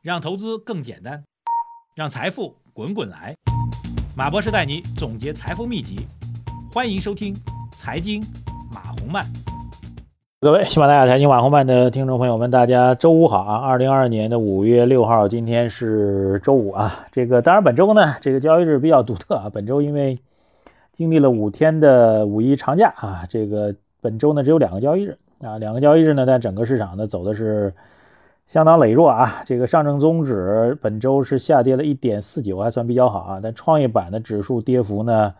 让投资更简单，让财富滚滚来。马博士带你总结财富秘籍，欢迎收听《财经马红漫》。各位喜马拉雅财经马红漫的听众朋友们，大家周五好啊！二零二二年的五月六号，今天是周五啊。这个当然本周呢，这个交易日比较独特啊。本周因为经历了五天的五一长假啊，这个本周呢只有两个交易日啊，两个交易日呢，在整个市场呢走的是。相当羸弱啊！这个上证综指本周是下跌了一点四九，还算比较好啊。但创业板的指数跌幅呢，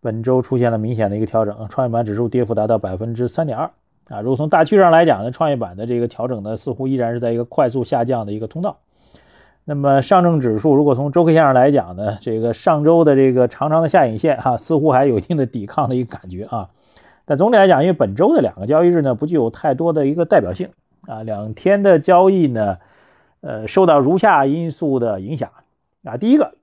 本周出现了明显的一个调整，创业板指数跌幅达到百分之三点二啊。如果从大趋势上来讲呢，创业板的这个调整呢，似乎依然是在一个快速下降的一个通道。那么上证指数如果从周 K 线上来讲呢，这个上周的这个长长的下影线哈，似乎还有一定的抵抗的一个感觉啊。但总体来讲，因为本周的两个交易日呢，不具有太多的一个代表性。啊，两天的交易呢，呃，受到如下因素的影响啊。第一个，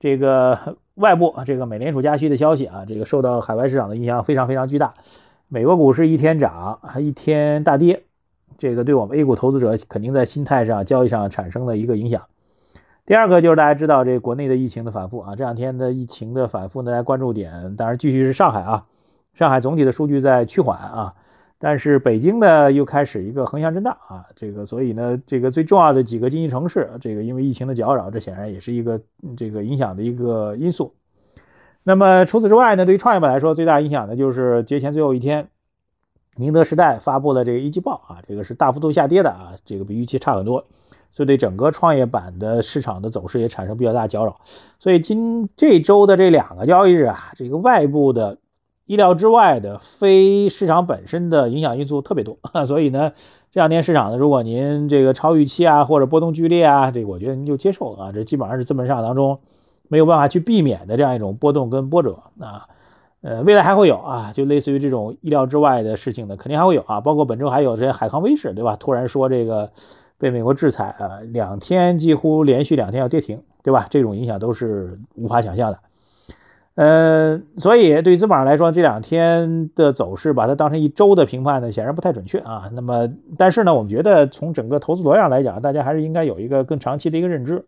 这个外部啊这个美联储加息的消息啊，这个受到海外市场的影响非常非常巨大。美国股市一天涨，还一天大跌，这个对我们 A 股投资者肯定在心态上、交易上产生了一个影响。第二个就是大家知道这国内的疫情的反复啊，这两天的疫情的反复呢，大家关注点当然继续是上海啊，上海总体的数据在趋缓啊。但是北京呢又开始一个横向震荡啊，这个所以呢，这个最重要的几个经济城市，这个因为疫情的搅扰，这显然也是一个这个影响的一个因素。那么除此之外呢，对于创业板来说，最大影响的就是节前最后一天，宁德时代发布了这个一季报啊，这个是大幅度下跌的啊，这个比预期差很多，所以对整个创业板的市场的走势也产生比较大搅扰。所以今这周的这两个交易日啊，这个外部的。意料之外的非市场本身的影响因素特别多，所以呢，这两天市场呢，如果您这个超预期啊，或者波动剧烈啊，这个我觉得您就接受啊，这基本上是资本市场当中没有办法去避免的这样一种波动跟波折啊。呃，未来还会有啊，就类似于这种意料之外的事情呢，肯定还会有啊。包括本周还有这些海康威视，对吧？突然说这个被美国制裁啊，两天几乎连续两天要跌停，对吧？这种影响都是无法想象的。呃，所以对于资本上来说，这两天的走势把它当成一周的评判呢，显然不太准确啊。那么，但是呢，我们觉得从整个投资逻辑上来讲，大家还是应该有一个更长期的一个认知。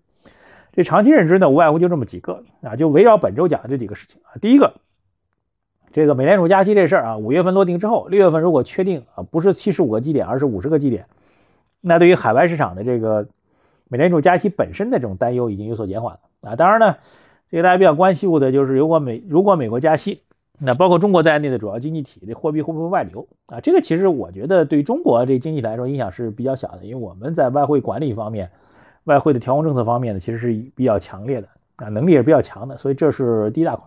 这长期认知呢，无外乎就这么几个啊，就围绕本周讲的这几个事情啊。第一个，这个美联储加息这事儿啊，五月份落定之后，六月份如果确定啊，不是七十五个基点，而是五十个基点，那对于海外市场的这个美联储加息本身的这种担忧已经有所减缓了啊。当然呢。这个大家比较关心的，就是如果美如果美国加息，那包括中国在内的主要经济体的货币会不会外流啊？这个其实我觉得对中国这经济来说影响是比较小的，因为我们在外汇管理方面、外汇的调控政策方面呢，其实是比较强烈的啊，能力也是比较强的，所以这是第一大块。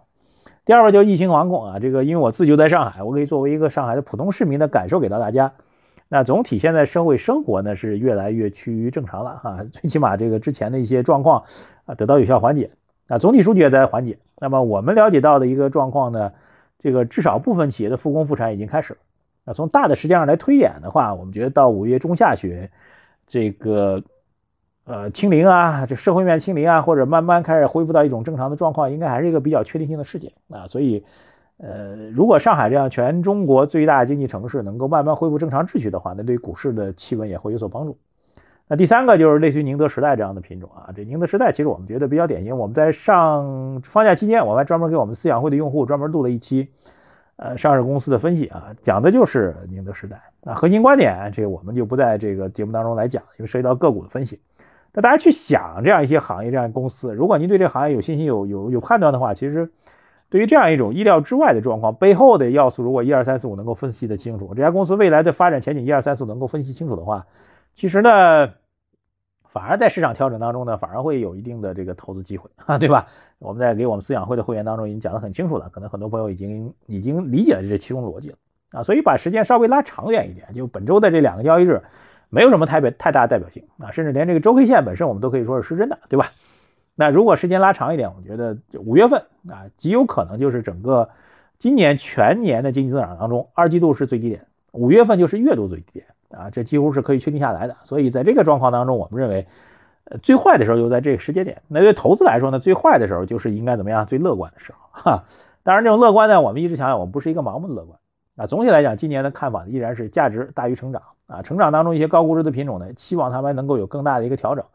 第二个就是疫情防控啊，这个因为我自己就在上海，我可以作为一个上海的普通市民的感受给到大家。那总体现在社会生活呢是越来越趋于正常了哈，最起码这个之前的一些状况啊得到有效缓解。啊，总体数据也在缓解。那么我们了解到的一个状况呢，这个至少部分企业的复工复产已经开始了。那从大的时间上来推演的话，我们觉得到五月中下旬，这个呃清零啊，这社会面清零啊，或者慢慢开始恢复到一种正常的状况，应该还是一个比较确定性的事件啊。所以，呃，如果上海这样全中国最大经济城市能够慢慢恢复正常秩序的话，那对股市的气温也会有所帮助。那第三个就是类似于宁德时代这样的品种啊，这宁德时代其实我们觉得比较典型。我们在上放假期间，我们还专门给我们思想会的用户专门录了一期，呃，上市公司的分析啊，讲的就是宁德时代啊。核心观点这个我们就不在这个节目当中来讲，因为涉及到个股的分析。那大家去想这样一些行业、这样公司，如果您对这个行业有信心、有有有判断的话，其实对于这样一种意料之外的状况背后的要素，如果一二三四五能够分析的清楚，这家公司未来的发展前景一二三四五能够分析清楚的话。其实呢，反而在市场调整当中呢，反而会有一定的这个投资机会啊，对吧？我们在给我们思想会的会员当中已经讲得很清楚了，可能很多朋友已经已经理解了这其中逻辑了啊，所以把时间稍微拉长远一点，就本周的这两个交易日，没有什么太别太大代表性啊，甚至连这个周 K 线本身我们都可以说是失真的，对吧？那如果时间拉长一点，我觉得五月份啊，极有可能就是整个今年全年的经济增长当中，二季度是最低点，五月份就是月度最低点。啊，这几乎是可以确定下来的。所以在这个状况当中，我们认为，呃，最坏的时候就在这个时间点。那对投资来说呢，最坏的时候就是应该怎么样？最乐观的时候。哈，当然这种乐观呢，我们一直强调，我们不是一个盲目的乐观。啊，总体来讲，今年的看法依然是价值大于成长。啊，成长当中一些高估值的品种呢，期望它们能够有更大的一个调整。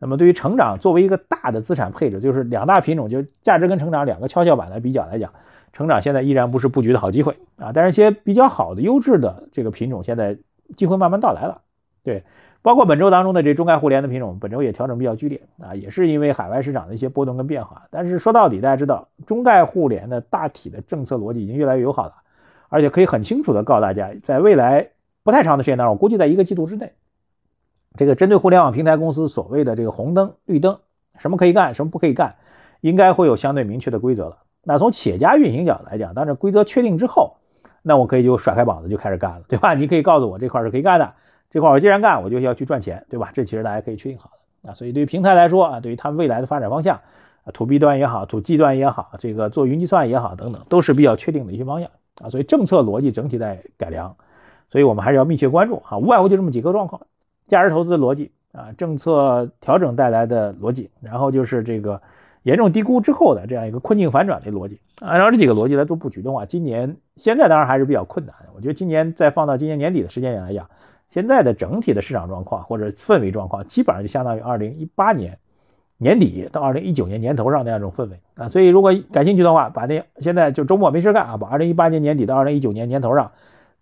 那么对于成长作为一个大的资产配置，就是两大品种，就价值跟成长两个跷跷板来比较来讲，成长现在依然不是布局的好机会啊。但是一些比较好的优质的这个品种，现在机会慢慢到来了。对，包括本周当中的这中概互联的品种，本周也调整比较剧烈啊，也是因为海外市场的一些波动跟变化。但是说到底，大家知道中概互联的大体的政策逻辑已经越来越友好了，而且可以很清楚的告诉大家，在未来不太长的时间当中，我估计在一个季度之内。这个针对互联网平台公司所谓的这个红灯绿灯，什么可以干，什么不可以干，应该会有相对明确的规则了。那从企业家运行角度来讲，当这规则确定之后，那我可以就甩开膀子就开始干了，对吧？你可以告诉我这块是可以干的，这块我既然干，我就要去赚钱，对吧？这其实大家可以确定好的啊。所以对于平台来说啊，对于他们未来的发展方向啊，to B 端也好，to G 端也好，这个做云计算也好等等，都是比较确定的一些方向啊。所以政策逻辑整体在改良，所以我们还是要密切关注啊。无外乎就这么几个状况。价值投资逻辑啊，政策调整带来的逻辑，然后就是这个严重低估之后的这样一个困境反转的逻辑。按照这几个逻辑来做布局的话，今年现在当然还是比较困难。我觉得今年再放到今年年底的时间点来讲，现在的整体的市场状况或者氛围状况，基本上就相当于二零一八年年底到二零一九年年头上那样一种氛围啊。所以如果感兴趣的话，把那现在就周末没事干啊，把二零一八年年底到二零一九年年头上。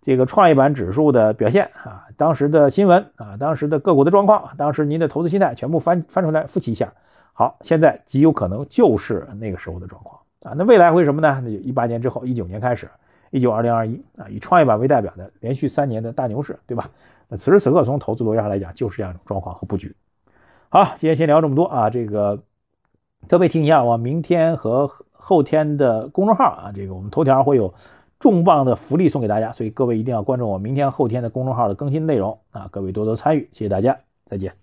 这个创业板指数的表现啊，当时的新闻啊，当时的个股的状况，当时您的投资心态全部翻翻出来复习一下。好，现在极有可能就是那个时候的状况啊。那未来会什么呢？那就一八年之后，一九年开始，一九、二零、二一啊，以创业板为代表的连续三年的大牛市，对吧？那此时此刻从投资逻辑上来讲，就是这样一种状况和布局。好，今天先聊这么多啊。这个特别提醒一下，我明天和后天的公众号啊，这个我们头条会有。重磅的福利送给大家，所以各位一定要关注我明天后天的公众号的更新内容啊！各位多多参与，谢谢大家，再见。